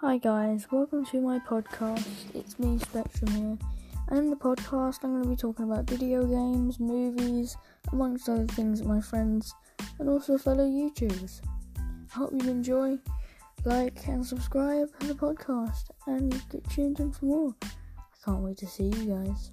Hi guys, welcome to my podcast. It's me, Spectrum here, and in the podcast, I'm going to be talking about video games, movies, amongst other things my friends and also fellow YouTubers. I hope you enjoy, like, and subscribe to the podcast, and get tuned in for more. I can't wait to see you guys.